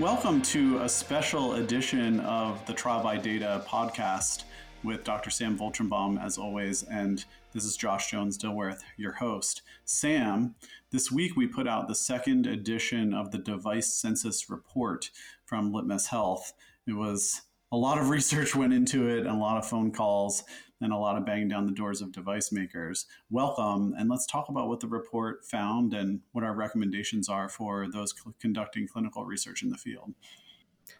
Welcome to a special edition of the Trial Data podcast with Dr. Sam Volchenbaum, as always, and this is Josh Jones Dilworth, your host. Sam, this week we put out the second edition of the Device Census Report from Litmus Health. It was a lot of research went into it and a lot of phone calls and a lot of banging down the doors of device makers. Welcome, and let's talk about what the report found and what our recommendations are for those cl- conducting clinical research in the field.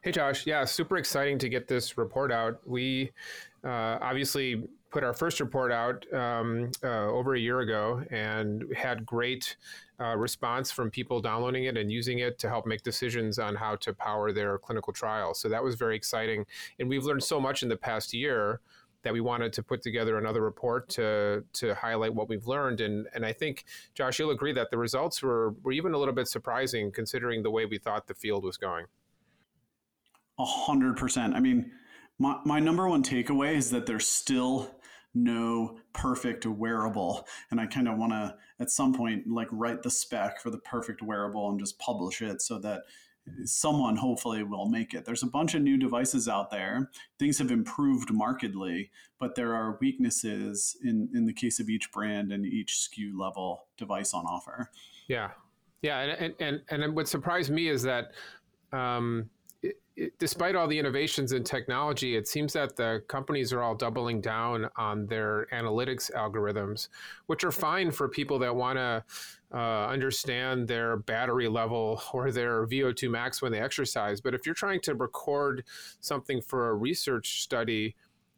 Hey, Josh. Yeah, super exciting to get this report out. We uh, obviously put our first report out um, uh, over a year ago and had great uh, response from people downloading it and using it to help make decisions on how to power their clinical trials. So that was very exciting. And we've learned so much in the past year that we wanted to put together another report to to highlight what we've learned. And and I think Josh, you'll agree that the results were were even a little bit surprising considering the way we thought the field was going. A hundred percent. I mean, my, my number one takeaway is that there's still no perfect wearable. And i kind of want to at some point like write the spec for the perfect wearable and just publish it so that someone hopefully will make it. There's a bunch of new devices out there. Things have improved markedly but there are weaknesses in in the case of each brand and each SKU level device on offer. Yeah. Yeah and and and, and what surprised me is that um, it, despite all the innovations in technology, it seems that the companies are all doubling down on their analytics algorithms, which are fine for people that want to uh, understand their battery level or their VO2 max when they exercise. But if you're trying to record something for a research study,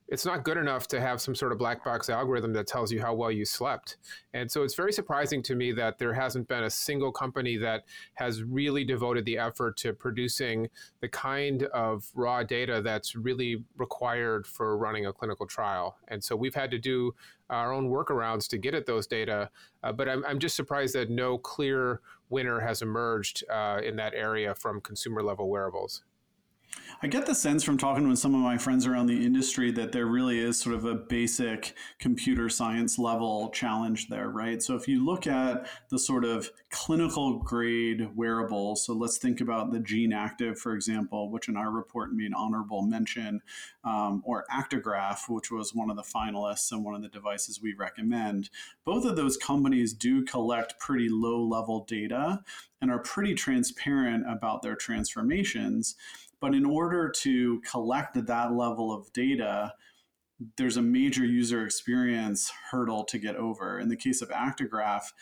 it's not good enough to have some sort of black box algorithm that tells you how well you slept. And so it's very surprising to me that there hasn't been a single company that has really devoted the effort to producing the kind of raw data that's really required for running a clinical trial. And so we've had to do our own workarounds to get at those data. Uh, but I'm, I'm just surprised that no clear winner has emerged uh, in that area from consumer level wearables. I get the sense from talking with some of my friends around the industry that there really is sort of a basic computer science level challenge there, right? So if you look at the sort of clinical grade wearables, so let's think about the GENEActiv, for example, which in our report made honorable mention, um, or Actigraph, which was one of the finalists and one of the devices we recommend. Both of those companies do collect pretty low level data and are pretty transparent about their transformations. But in order to collect that level of data, there's a major user experience hurdle to get over. In the case of Actigraph,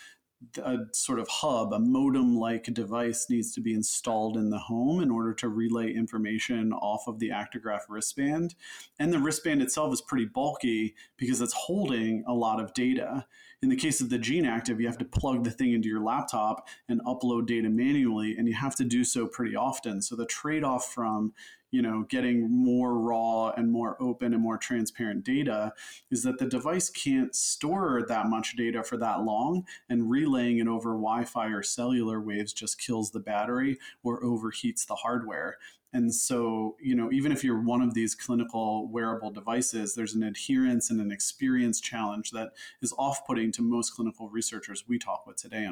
a sort of hub, a modem like device needs to be installed in the home in order to relay information off of the Actigraph wristband. And the wristband itself is pretty bulky because it's holding a lot of data. In the case of the GENEActiv, you have to plug the thing into your laptop and upload data manually, and you have to do so pretty often. So the trade off from you know getting more raw and more open and more transparent data is that the device can't store that much data for that long and relaying it over wi-fi or cellular waves just kills the battery or overheats the hardware and so you know even if you're one of these clinical wearable devices there's an adherence and an experience challenge that is off-putting to most clinical researchers we talk with today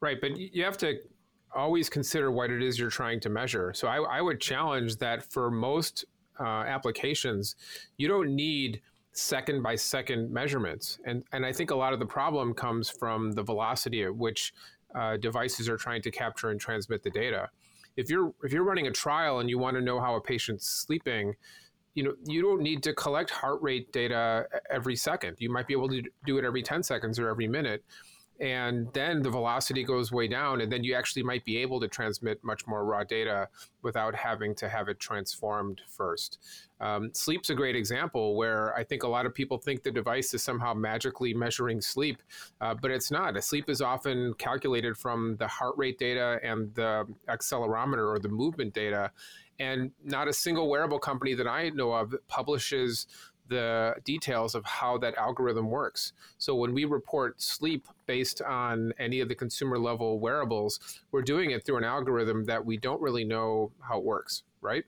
right but you have to always consider what it is you're trying to measure. So I, I would challenge that for most uh, applications, you don't need second by second measurements. And, and I think a lot of the problem comes from the velocity at which uh, devices are trying to capture and transmit the data. If you're if you're running a trial and you want to know how a patient's sleeping, you know you don't need to collect heart rate data every second. You might be able to do it every 10 seconds or every minute and then the velocity goes way down and then you actually might be able to transmit much more raw data without having to have it transformed first. Um, sleep's a great example where i think a lot of people think the device is somehow magically measuring sleep uh, but it's not. A sleep is often calculated from the heart rate data and the accelerometer or the movement data and not a single wearable company that i know of publishes the details of how that algorithm works. So when we report sleep based on any of the consumer level wearables, we're doing it through an algorithm that we don't really know how it works, right?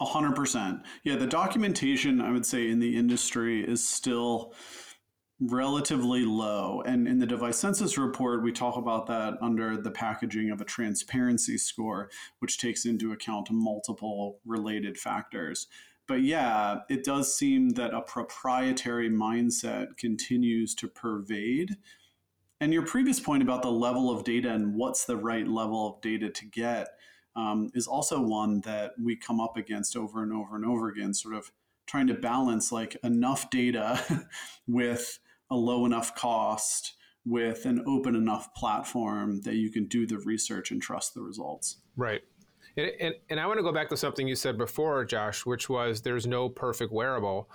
A hundred percent. Yeah, the documentation I would say in the industry is still relatively low. And in the device census report, we talk about that under the packaging of a transparency score, which takes into account multiple related factors. But yeah, it does seem that a proprietary mindset continues to pervade. And your previous point about the level of data and what's the right level of data to get um, is also one that we come up against over and over and over again, sort of trying to balance like enough data with a low enough cost with an open enough platform that you can do the research and trust the results. Right. And, and, and, I want to go back to something you said before, Josh, which was there's no perfect wearable.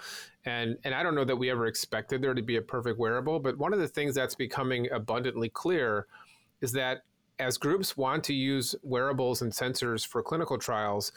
And, and I don't know that we ever expected there to be a perfect wearable, but one of the things that's becoming abundantly clear is that as groups want to use wearables and sensors for clinical trials,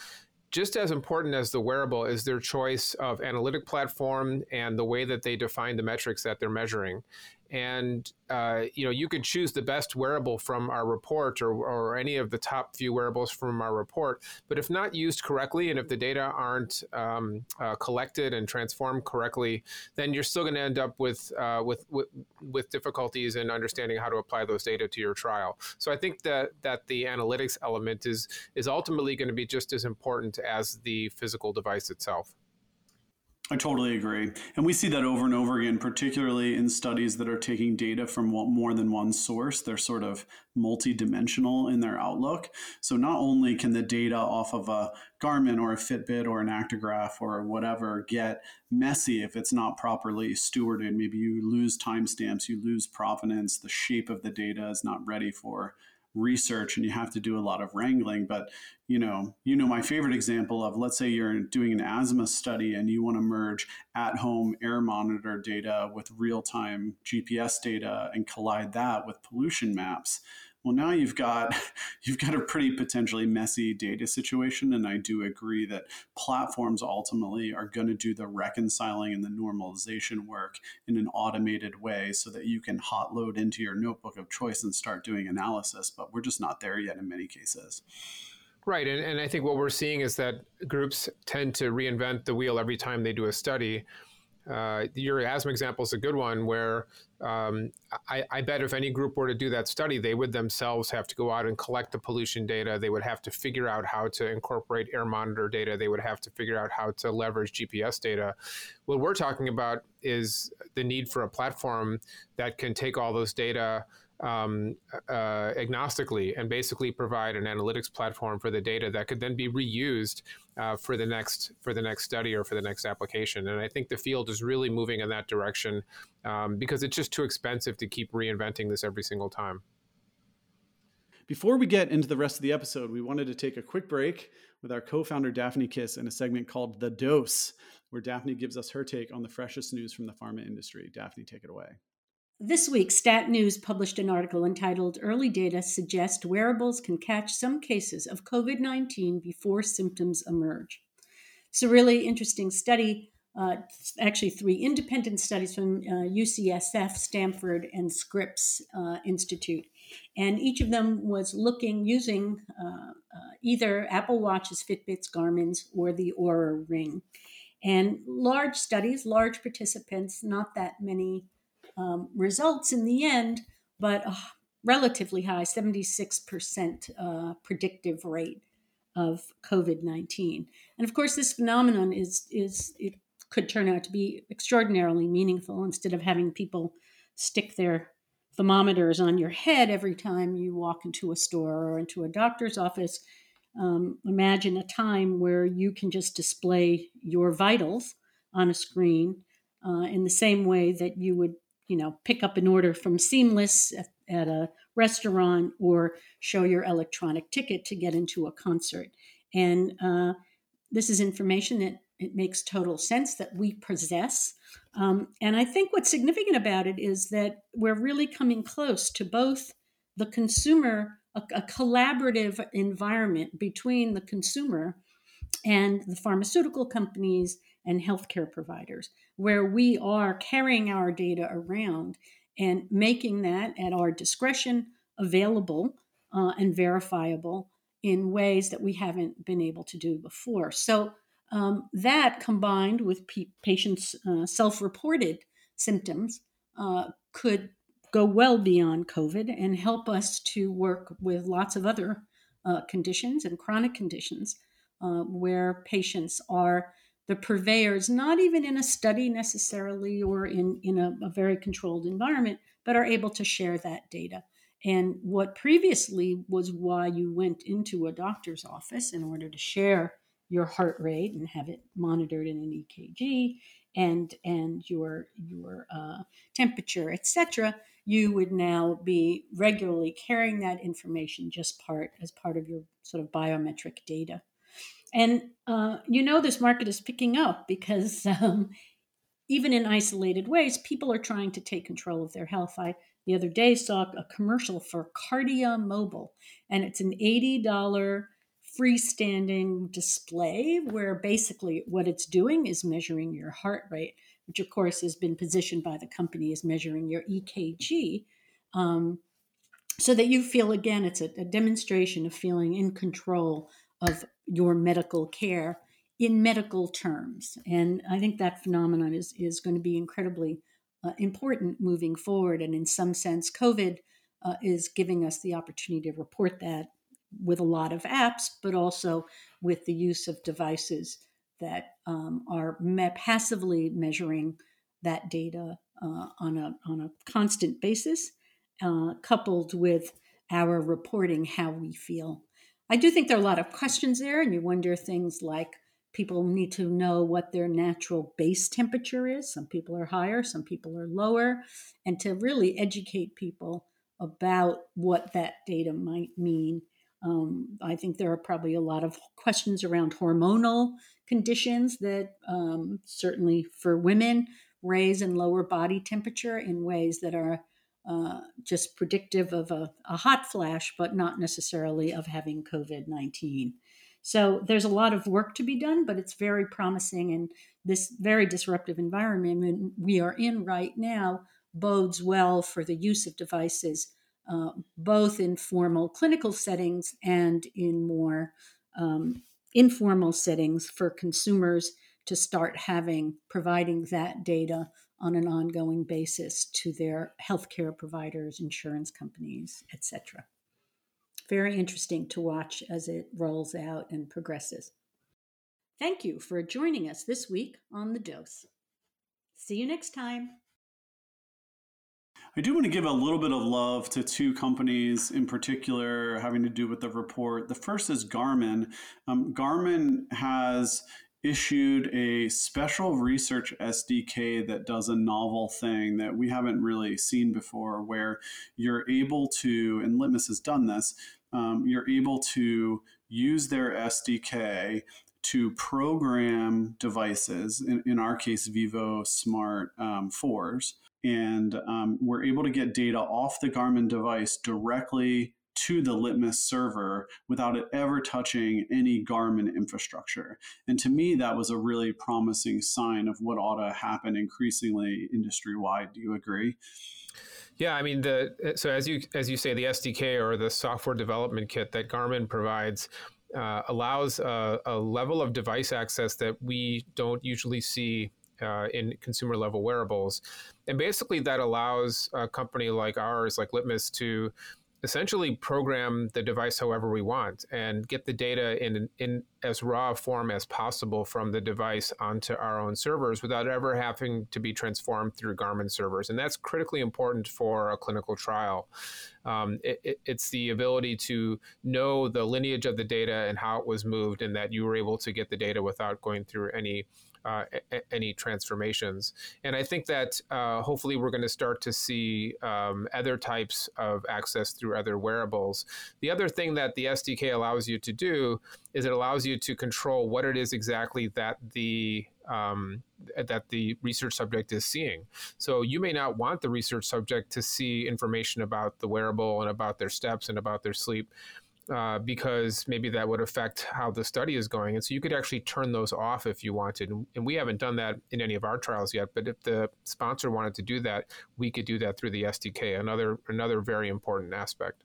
just as important as the wearable is their choice of analytic platform and the way that they define the metrics that they're measuring and uh, you know you can choose the best wearable from our report or, or any of the top few wearables from our report. But if not used correctly and if the data aren't um, uh, collected and transformed correctly then you're still going to end up with, uh, with, with with difficulties in understanding how to apply those data to your trial. So i think that that the analytics element is is ultimately going to be just as important as the physical device itself I totally agree. And we see that over and over again, particularly in studies that are taking data from more than one source. They're sort of multidimensional in their outlook. So not only can the data off of a Garmin or a Fitbit or an Actigraph or whatever get messy if it's not properly stewarded. Maybe you lose timestamps, you lose provenance, the shape of the data is not ready for research and you have to do a lot of wrangling but you know you know my favorite example of let's say you're doing an asthma study and you want to merge at home air monitor data with real time gps data and collide that with pollution maps well now you've got you've got a pretty potentially messy data situation and i do agree that platforms ultimately are going to do the reconciling and the normalization work in an automated way so that you can hot load into your notebook of choice and start doing analysis but we're just not there yet in many cases Right. And, and I think what we're seeing is that groups tend to reinvent the wheel every time they do a study. Uh, your asthma example is a good one where um, I, I, bet if any group were to do that study, they would themselves have to go out and collect the pollution data. They would have to figure out how to incorporate air monitor data. They would have to figure out how to leverage GPS data. What we're talking about is the need for a platform that can take all those data um, uh, agnostically and basically provide an analytics platform for the data that could then be reused uh, for the next for the next study or for the next application. And I think the field is really moving in that direction um, because it's just too expensive to keep reinventing this every single time. Before we get into the rest of the episode, we wanted to take a quick break with our co-founder Daphne Kis in a segment called The Dose, where Daphne gives us her take on the freshest news from the pharma industry. Daphne, take it away. This week, Stat News published an article entitled Early Data Suggest Wearables Can Catch Some Cases of COVID 19 Before Symptoms Emerge. It's a really interesting study, uh, actually, three independent studies from uh, UCSF, Stanford, and Scripps uh, Institute. And each of them was looking using uh, uh, either Apple Watches, Fitbits, Garmin's, or the Oura Ring. And large studies, large participants, not that many um, results in the end, but a relatively high 76% uh, predictive rate of COVID 19. And of course, this phenomenon is, is, it could turn out to be extraordinarily meaningful instead of having people stick their thermometers on your head every time you walk into a store or into a doctor's office. Um, imagine a time where you can just display your vitals on a screen uh, in the same way that you would you know, pick up an order from Seamless at, at a restaurant or show your electronic ticket to get into a concert. And uh, this is information that it makes total sense that we possess. Um, and I think what's significant about it is that we're really coming close to both the consumer, a, a collaborative environment between the consumer and the pharmaceutical companies and healthcare providers, where we are carrying our data around and making that at our discretion available uh, and verifiable in ways that we haven't been able to do before. So, um, that combined with pe- patients' uh, self reported symptoms uh, could go well beyond COVID and help us to work with lots of other uh, conditions and chronic conditions uh, where patients are the purveyors, not even in a study necessarily or in, in a, a very controlled environment, but are able to share that data. And what previously was why you went into a doctor's office in order to share your heart rate and have it monitored in an EKG and and your your uh, temperature, etc., you would now be regularly carrying that information just part as part of your sort of biometric data. And uh, you know this market is picking up because um, even in isolated ways, people are trying to take control of their health. I the other day saw a commercial for Kardia Mobile, and it's an eighty dollar freestanding display where basically what it's doing is measuring your heart rate, which of course has been positioned by the company as measuring your EKG. Um, so that you feel again, it's a, a demonstration of feeling in control of your medical care in medical terms. And I think that phenomenon is, is going to be incredibly uh, important moving forward. And in some sense, COVID uh, is giving us the opportunity to report that with a lot of apps, but also with the use of devices that um, are me- passively measuring that data uh, on a on a constant basis, uh, coupled with our reporting how we feel. I do think there are a lot of questions there, and you wonder things like people need to know what their natural base temperature is. Some people are higher, some people are lower, and to really educate people about what that data might mean um, I think there are probably a lot of questions around hormonal conditions that um, certainly for women raise and lower body temperature in ways that are uh, just predictive of a, a, hot flash, but not necessarily of having COVID 19. So there's a lot of work to be done, but it's very promising. And this very disruptive environment we are in right now bodes well for the use of devices uh, both in formal clinical settings and in more um, informal settings for consumers to start having providing that data on an ongoing basis to their healthcare providers, insurance companies, etc. Very interesting to watch as it rolls out and progresses. Thank you for joining us this week on The Dose. See you next time. I do want to give a little bit of love to two companies in particular having to do with the report. The first is Garmin. Um, Garmin has issued a special research SDK that does a novel thing that we haven't really seen before, where you're able to, and Litmus has done this, um, you're able to use their SDK to program devices, in, in our case, Vivo Smart um, 4s, and um, we're able to get data off the Garmin device directly to the Litmus server without it ever touching any Garmin infrastructure. And to me, that was a really promising sign of what ought to happen increasingly industry wide. Do you agree? Yeah, I mean the so as you as you say, the SDK or the software development kit that Garmin provides uh, allows a, a, level of device access that we don't usually see uh, in consumer level wearables. And basically, that allows a company like ours, like Litmus, to essentially program the device however we want and get the data in, in as raw form as possible from the device onto our own servers without ever having to be transformed through Garmin servers. And that's critically important for a clinical trial. Um, it, it, it's the ability to know the lineage of the data and how it was moved, and that you were able to get the data without going through any uh, a- any transformations. And I think that uh, hopefully we're going to start to see um, other types of access through other wearables. The other thing that the SDK allows you to do is it allows you to control what it is exactly that the um, that the research subject is seeing. So you may not want the research subject to see information about the wearable and about their steps and about their sleep uh, because maybe that would affect how the study is going. And so you could actually turn those off if you wanted. And we haven't done that in any of our trials yet. But if the sponsor wanted to do that, we could do that through the SDK. Another another very important aspect.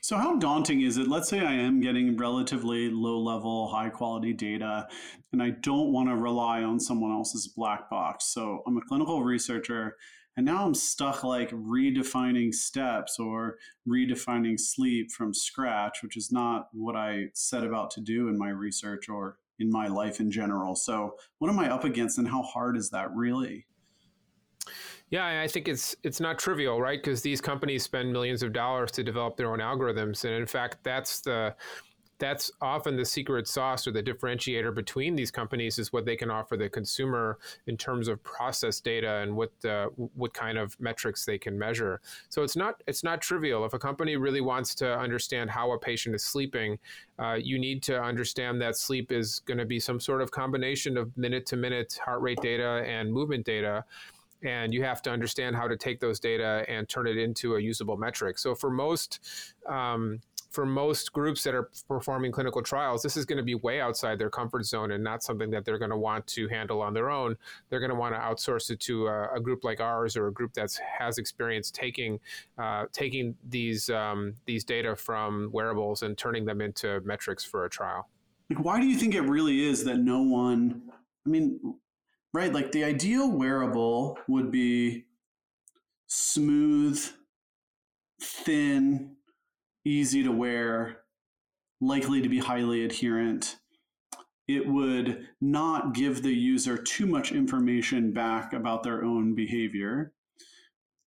So, how daunting is it? Let's say I am getting relatively low level, high quality data, and I don't want to rely on someone else's black box. So, I'm a clinical researcher, and now I'm stuck like redefining steps or redefining sleep from scratch, which is not what I set about to do in my research or in my life in general. So, what am I up against, and how hard is that really? Yeah, I think it's it's not trivial, right? Because these companies spend millions of dollars to develop their own algorithms, and in fact, that's the that's often the secret sauce or the differentiator between these companies is what they can offer the consumer in terms of process data and what uh, what kind of metrics they can measure. So it's not it's not trivial. If a company really wants to understand how a patient is sleeping, uh, you need to understand that sleep is going to be some sort of combination of minute to minute heart rate data and movement data and you have to understand how to take those data and turn it into a usable metric. So for most um, for most groups that are performing clinical trials, this is going to be way outside their comfort zone and not something that they're going to want to handle on their own. They're going to want to outsource it to a, a group like ours or a group that has experience taking uh, taking these um, these data from wearables and turning them into metrics for a trial. Like, why do you think it really is that no one? I mean, right? Like the ideal wearable would be smooth, thin, easy to wear, likely to be highly adherent. It would not give the user too much information back about their own behavior.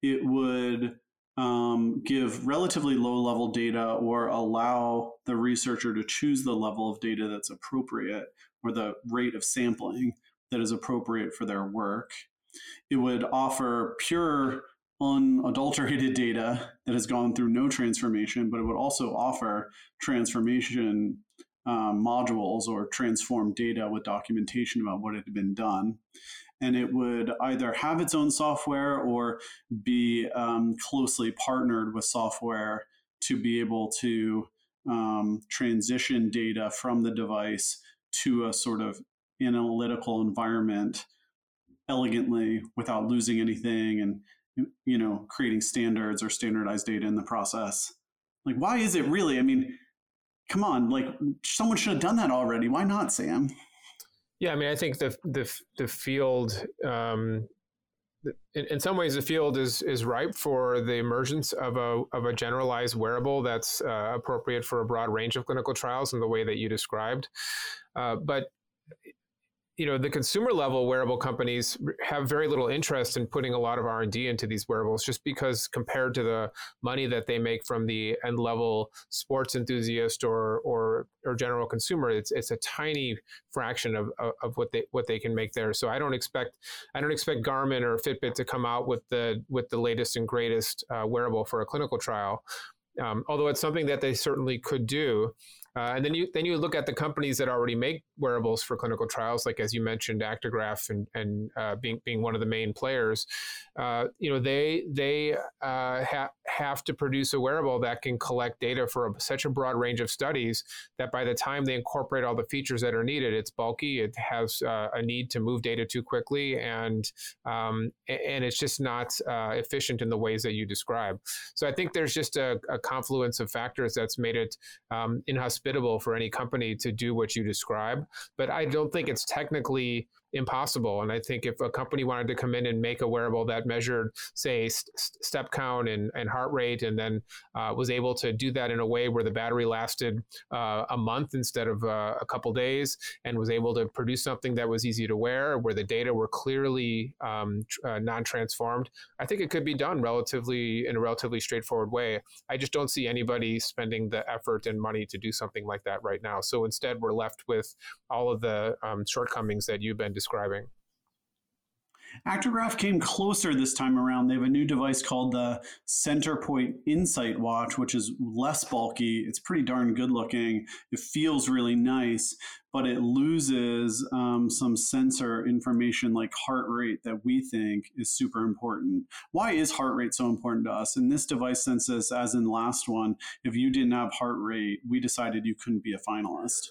It would um, give relatively low level data or allow the researcher to choose the level of data that's appropriate or the rate of sampling that is appropriate for their work. It would offer pure, unadulterated data that has gone through no transformation, but it would also offer transformation um, modules or transform data with documentation about what had been done. And it would either have its own software or be um, closely partnered with software to be able to um, transition data from the device to a sort of analytical environment elegantly without losing anything and you know creating standards or standardized data in the process? Like why is it really i mean come on like someone should have done that already. Why not sam? Yeah i mean i think the the, the field um, in, in, some ways the field is is ripe for the emergence of a of a generalized wearable that's uh, appropriate for a broad range of clinical trials in the way that you described. Uh, but you know the consumer level wearable companies have very little interest in putting a lot of r&d into these wearables just because compared to the money that they make from the end level sports enthusiast or or, or general consumer it's it's a tiny fraction of, of, what they what they can make there. So i don't expect i don't expect garmin or fitbit to come out with the with the latest and greatest uh, wearable for a clinical trial. Um, although it's something that they certainly could do uh, and then you then you look at the companies that already make wearables for clinical trials, like as you mentioned, Actigraph and and uh, being being one of the main players. Uh, you know, they they uh, ha- have to produce a wearable that can collect data for a, such a broad range of studies that by the time they incorporate all the features that are needed, it's bulky. It has uh, a need to move data too quickly, and um, and it's just not uh, efficient in the ways that you describe. So I think there's just a, a confluence of factors that's made it um, inhospitable hospitable for any company to do what you describe. But I don't think it's technically impossible. And I think if a company wanted to come in and make a wearable that measured, say, st- step count and, and heart rate, and then uh, was able to do that in a way where the battery lasted uh, a month instead of uh, a couple days, and was able to produce something that was easy to wear, where the data were clearly um, uh, non-transformed, I think it could be done relatively in a relatively straightforward way. I just don't see anybody spending the effort and money to do something like that right now. So instead, we're left with all of the um, shortcomings that you've been describing. Actigraph came closer this time around. They have a new device called the CentrePoint Insight Watch, which is less bulky. It's pretty darn good looking. It feels really nice, but it loses um, some sensor information like heart rate that we think is super important. Why is heart rate so important to us? In this device census, as in last one, if you didn't have heart rate, we decided you couldn't be a finalist.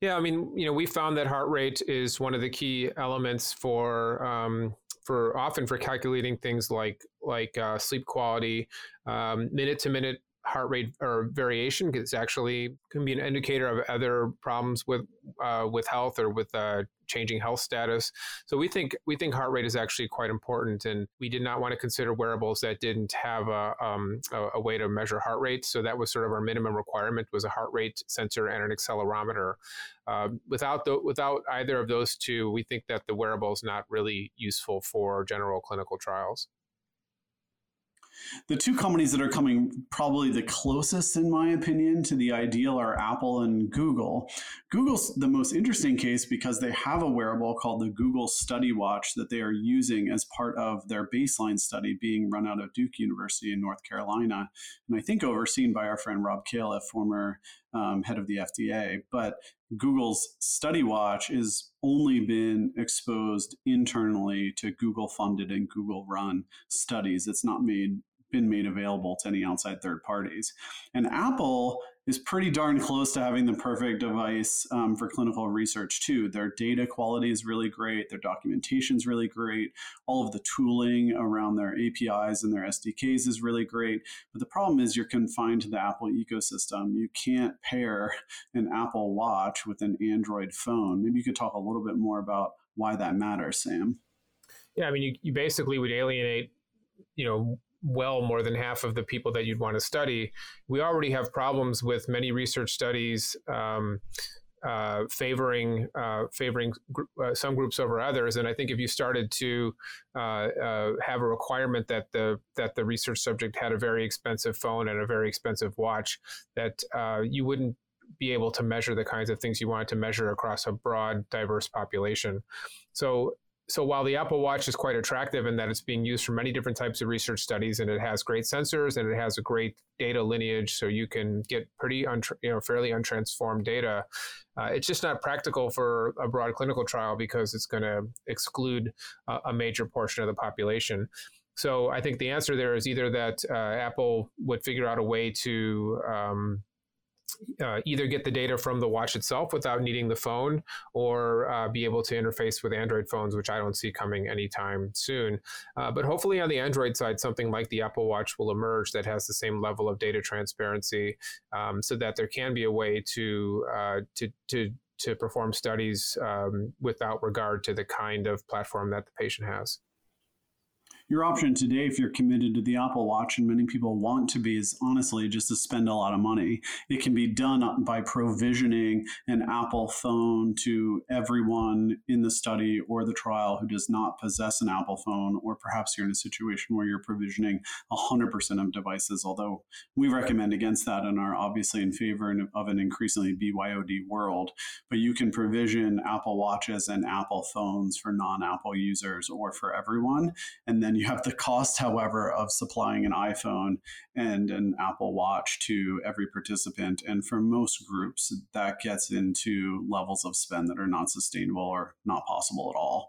Yeah, I mean, you know, we found that heart rate is one of the key elements for um, for often for calculating things like like uh, sleep quality, minute to minute heart rate or variation it's actually can be an indicator of other problems with uh, with health or with uh, changing health status. So we think we think heart rate is actually quite important, and we did not want to consider wearables that didn't have a, um, a, a, way to measure heart rate. So that was sort of our minimum requirement was a heart rate sensor and an accelerometer. Uh, without the, without either of those two, we think that the wearable is not really useful for general clinical trials. The two companies that are coming probably the closest, in my opinion, to the ideal are Apple and Google. Google's the most interesting case because they have a wearable called the Google Study Watch that they are using as part of their baseline study being run out of Duke University in North Carolina. And I think overseen by our friend Rob Califf, former um, head of the FDA. But Google's Study Watch has only been exposed internally to Google funded and Google run studies. It's not made been made available to any outside third parties. And Apple is pretty darn close to having the perfect device um, for clinical research too. Their data quality is really great. Their documentation is really great. All of the tooling around their APIs and their SDKs is really great. But the problem is you're confined to the Apple ecosystem. You can't pair an Apple Watch with an Android phone. Maybe you could talk a little bit more about why that matters, Sam. Yeah, I mean, you, you basically would alienate, you know, well more than half of the people that you'd want to study. We already have problems with many research studies um, uh, favoring uh, favoring gr- uh, some groups over others. And I think if you started to uh, uh, have a requirement that the that the research subject had a very expensive phone and a very expensive watch, that uh, you wouldn't be able to measure the kinds of things you wanted to measure across a broad, diverse population. So so while the Apple Watch is quite attractive in that it's being used for many different types of research studies, and it has great sensors and it has a great data lineage, so you can get pretty, you know, fairly untransformed data. Uh, it's just not practical for a broad clinical trial because it's going to exclude a, a major portion of the population. So I think the answer there is either that uh, Apple would figure out a way to um, uh, either get the data from the watch itself without needing the phone or uh, be able to interface with Android phones, which I don't see coming anytime soon. Uh, but hopefully, on the Android side, something like the Apple Watch will emerge that has the same level of data transparency um, so that there can be a way to, uh, to, to, to perform studies um, without regard to the kind of platform that the patient has your option today, if you're committed to the Apple Watch, and many people want to be, is honestly just to spend a lot of money. It can be done by provisioning an Apple phone to everyone in the study or the trial who does not possess an Apple phone, or perhaps you're in a situation where you're provisioning 100% of devices, although we recommend against that and are obviously in favor of an increasingly BYOD world. But you can provision Apple Watches and Apple phones for non Apple users or for everyone. And then you have the cost, however, of supplying an iPhone and an Apple Watch to every participant. And for most groups, that gets into levels of spend that are not sustainable or not possible at all.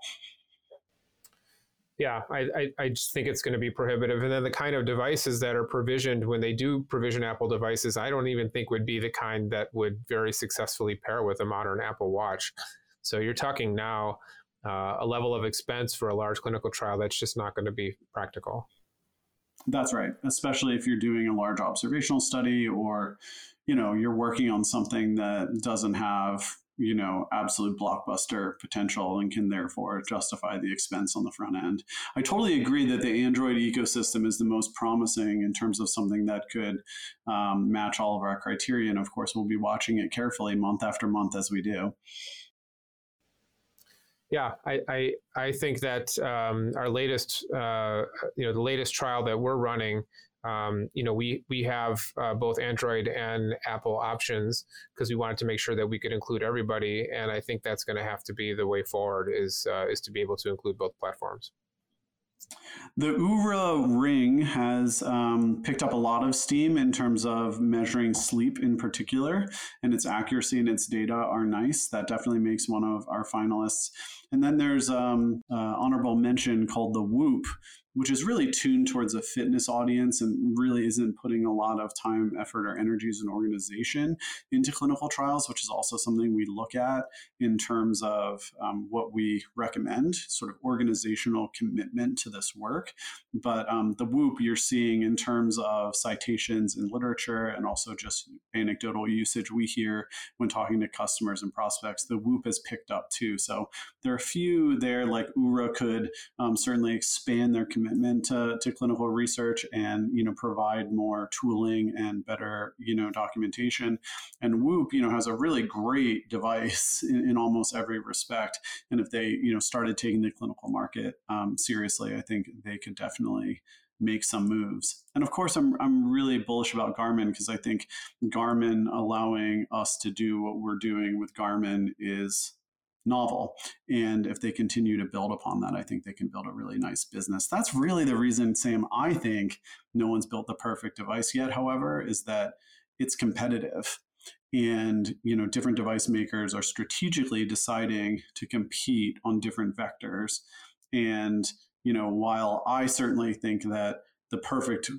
Yeah, I, I, I, just think it's going to be prohibitive. And then the kind of devices that are provisioned when they do provision Apple devices, I don't even think would be the kind that would very successfully pair with a modern Apple Watch. So you're talking now uh, a level of expense for a large clinical trial that's just not going to be practical. That's right, especially if you're doing a large observational study or you know you're working on something that doesn't have you know absolute blockbuster potential and can therefore justify the expense on the front end i totally agree that the android ecosystem is the most promising in terms of something that could um, match all of our criteria and of course we'll be watching it carefully month after month as we do yeah, I, I, I think that um, our latest, uh, you know, the latest trial that we're running, um, you know, we we have uh, both Android and Apple options because we wanted to make sure that we could include everybody, and I think that's going to have to be the way forward is uh, is to be able to include both platforms. The Oura Ring has um, picked up a lot of steam in terms of measuring sleep in particular, and its accuracy and its data are nice. That definitely makes one of our finalists. And then there's um, uh, honorable mention called the Whoop, which is really tuned towards a fitness audience and really isn't putting a lot of time, effort, or energy as an organization into clinical trials, which is also something we look at in terms of um, what we recommend, sort of organizational commitment to this work. But um, the Whoop you're seeing in terms of citations in literature and also just anecdotal usage we hear when talking to customers and prospects, the Whoop has picked up too. So there are a few there, like Oura could um, certainly expand their commitment commitment to, to clinical research and you know provide more tooling and better you know documentation and whoop you know has a really great device in, in almost every respect and if they you know started taking the clinical market um, seriously i think they could definitely make some moves. And of course, I'm, I'm really bullish about Garmin because I think Garmin allowing us to do what we're doing with Garmin is novel. And if they continue to build upon that, I think they can build a really nice business. That's really the reason, Sam, I think no one's built the perfect device yet, however, is that it's competitive. And you know, different device makers are strategically deciding to compete on different vectors. And you know, while I certainly think that the perfect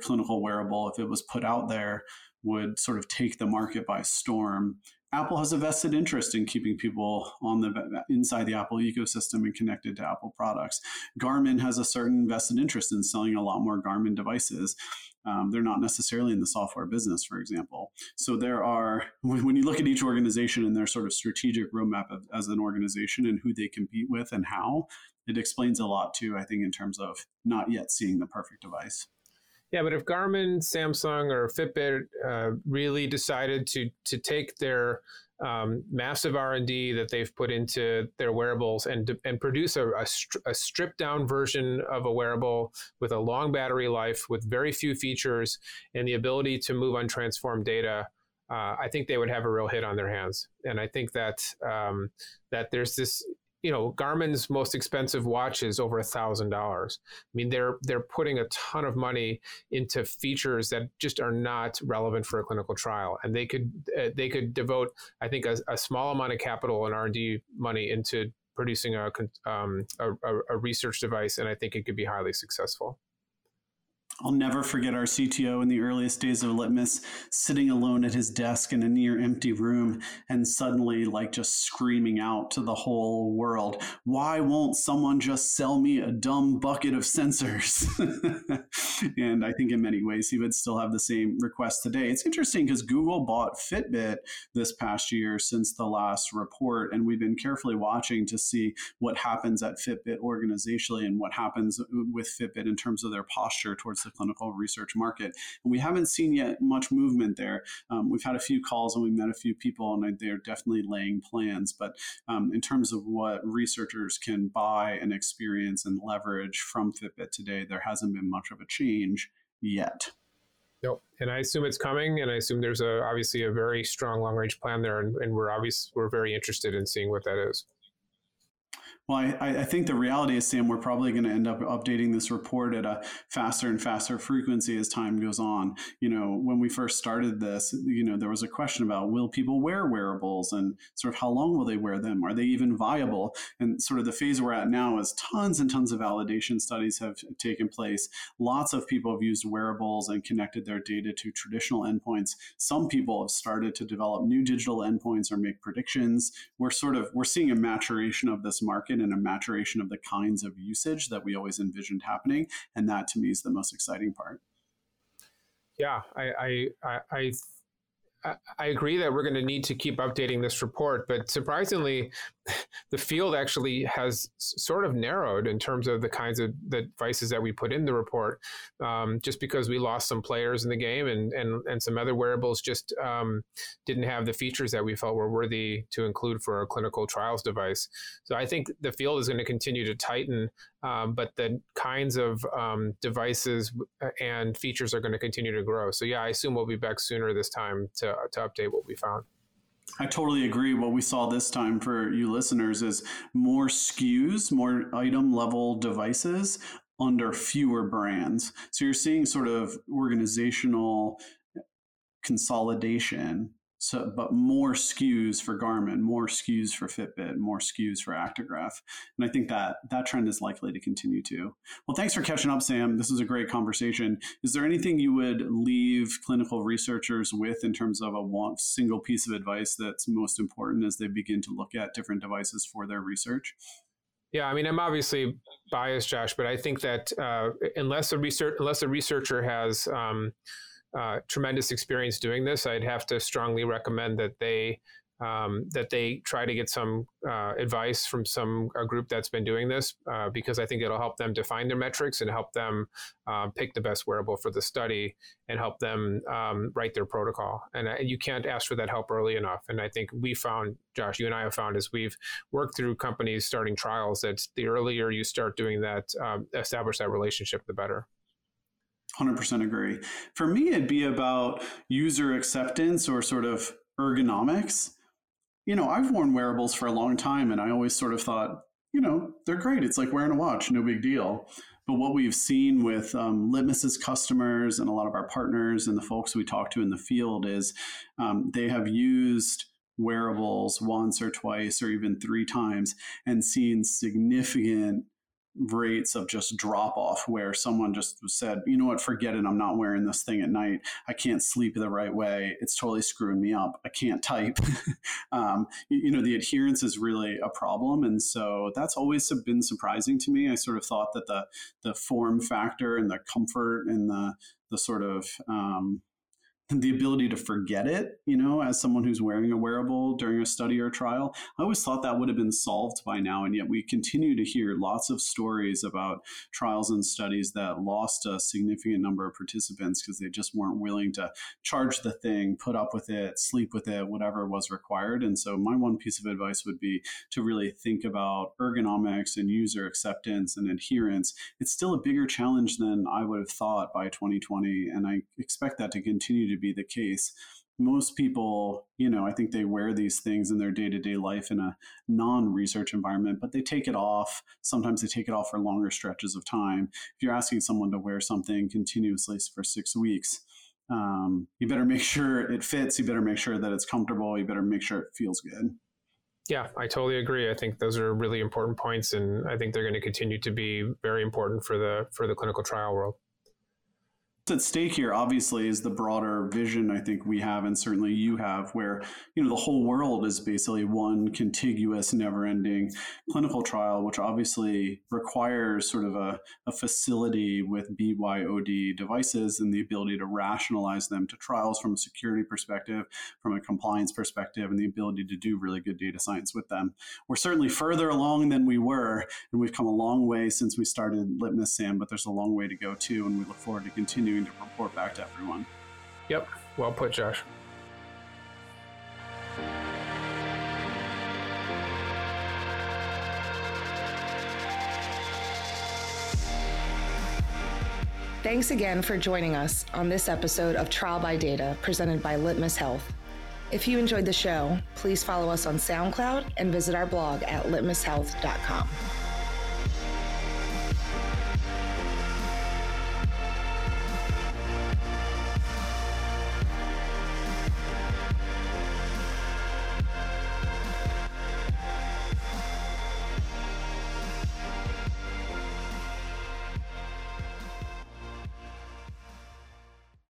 clinical wearable, if it was put out there, would sort of take the market by storm. Apple has a vested interest in keeping people on the inside the Apple ecosystem and connected to Apple products. Garmin has a certain vested interest in selling a lot more Garmin devices. Um, they're not necessarily in the software business, for example. So there are, when you look at each organization and their sort of strategic roadmap of, as an organization and who they compete with and how, it explains a lot too, I think, in terms of not yet seeing the perfect device. Yeah, but if Garmin, Samsung, or Fitbit uh, really decided to to take their um, massive R and D that they've put into their wearables and and produce a, a, a stripped down version of a wearable with a long battery life, with very few features, and the ability to move untransformed data, uh, I think they would have a real hit on their hands. And I think that um, that there's this you know, Garmin's most expensive watch is over a thousand dollars. I mean, they're they're putting a ton of money into features that just are not relevant for a clinical trial, and they could uh, they could devote, I think, a, a small amount of capital and R and D money into producing a, um, a, a research device, and I think it could be highly successful. I'll never forget our CTO in the earliest days of Litmus sitting alone at his desk in a near empty room and suddenly, like, just screaming out to the whole world, Why won't someone just sell me a dumb bucket of sensors? and I think in many ways he would still have the same request today. It's interesting because Google bought Fitbit this past year since the last report, and we've been carefully watching to see what happens at Fitbit organizationally and what happens uh, with Fitbit in terms of their posture towards the clinical research market. And we haven't seen yet much movement there. Um, we've had a few calls and we've met a few people, and they're definitely laying plans. But um, in terms of what researchers can buy and experience and leverage from Fitbit today, there hasn't been much of a change yet. Nope. And I assume it's coming, and I assume there's a obviously a very strong long range plan there, and, and we're obviously we're very interested in seeing what that is. Well, I, I, think the reality is, Sam, we're probably going to end up updating this report at a faster and faster frequency as time goes on. You know, when we first started this, you know, there was a question about will people wear wearables and sort of how long will they wear them? Are they even viable? And sort of the phase we're at now is tons and tons of validation studies have taken place. Lots of people have used wearables and connected their data to traditional endpoints. Some people have started to develop new digital endpoints or make predictions. We're sort of we're seeing a maturation of this market and a maturation of the kinds of usage that we always envisioned happening. And that to me is the most exciting part. Yeah, I, I, I, I agree that we're going to need to keep updating this report, but surprisingly, the field actually has sort of narrowed in terms of the kinds of the devices that we put in the report, um, just because we lost some players in the game and and, and some other wearables just um, didn't have the features that we felt were worthy to include for a clinical trials device. So I think the field is going to continue to tighten, um, but the kinds of um, devices and features are going to continue to grow. So yeah, I assume we'll be back sooner this time to to update what we found. I totally agree. What we saw this time for you listeners is more SKUs, more item level devices under fewer brands. So you're seeing sort of organizational consolidation so, but more SKUs for Garmin, more SKUs for Fitbit, more SKUs for Actigraph, and I think that that trend is likely to continue too. Well, thanks for catching up, Sam. This was a great conversation. Is there anything you would leave clinical researchers with in terms of a single piece of advice that's most important as they begin to look at different devices for their research? Yeah, I mean, I'm obviously biased, Josh, but I think that uh, unless a research unless a researcher has um, uh, tremendous experience doing this, I'd have to strongly recommend that they um, that they try to get some uh, advice from some a group that's been doing this uh, because I think it'll help them define their metrics and help them um, pick the best wearable for the study and help them um, write their protocol. And, and, you can't ask for that help early enough. And I think we found, Josh, you and I have found as we've worked through companies starting trials that the earlier you start doing that, um, establish that relationship, the better. 100% agree. For me, it'd be about user acceptance or sort of ergonomics. You know, I've worn wearables for a long time and I always sort of thought, you know, they're great. It's like wearing a watch, no big deal. But what we've seen with um, Litmus's customers and a lot of our partners and the folks we talk to in the field is um, they have used wearables once or twice or even three times and seen significant rates of just drop off where someone just said, you know what, forget it. I'm not wearing this thing at night. I can't sleep the right way. It's totally screwing me up. I can't type. um, you, know, the adherence is really a problem. And so that's always been surprising to me. I sort of thought that the, the form factor and the comfort and the, the sort of, um, the ability to forget it, you know, as someone who's wearing a wearable during a study or trial. I always thought that would have been solved by now, and yet we continue to hear lots of stories about trials and studies that lost a significant number of participants because they just weren't willing to charge the thing, put up with it, sleep with it, whatever was required. And so, my one piece of advice would be to really think about ergonomics and user acceptance and adherence. It's still a bigger challenge than I would have thought by 2020, and I expect that to continue to to be the case. Most people, you know, I think they wear these things in their day to day life in a non research environment, but they take it off. Sometimes they take it off for longer stretches of time. If you're asking someone to wear something continuously for six weeks, um, you better make sure it fits. You better make sure that it's comfortable. You better make sure it feels good. Yeah, I totally agree. I think those are really important points, and I think they're going to continue to be very important for the for the clinical trial world at stake here obviously is the broader vision i think we have and certainly you have where you know the whole world is basically one contiguous never-ending clinical trial which obviously requires sort of a, a facility with byod devices and the ability to rationalize them to trials from a security perspective from a compliance perspective and the ability to do really good data science with them. We're certainly further along than we were and we've come a long way since we started litmus sam but there's a long way to go too and we look forward to continuing continuing to report back to everyone. Yep. Well put, Josh. Thanks again for joining us on this episode of Trial by Data presented by Litmus Health. If you enjoyed the show, please follow us on SoundCloud and visit our blog at litmushealth.com.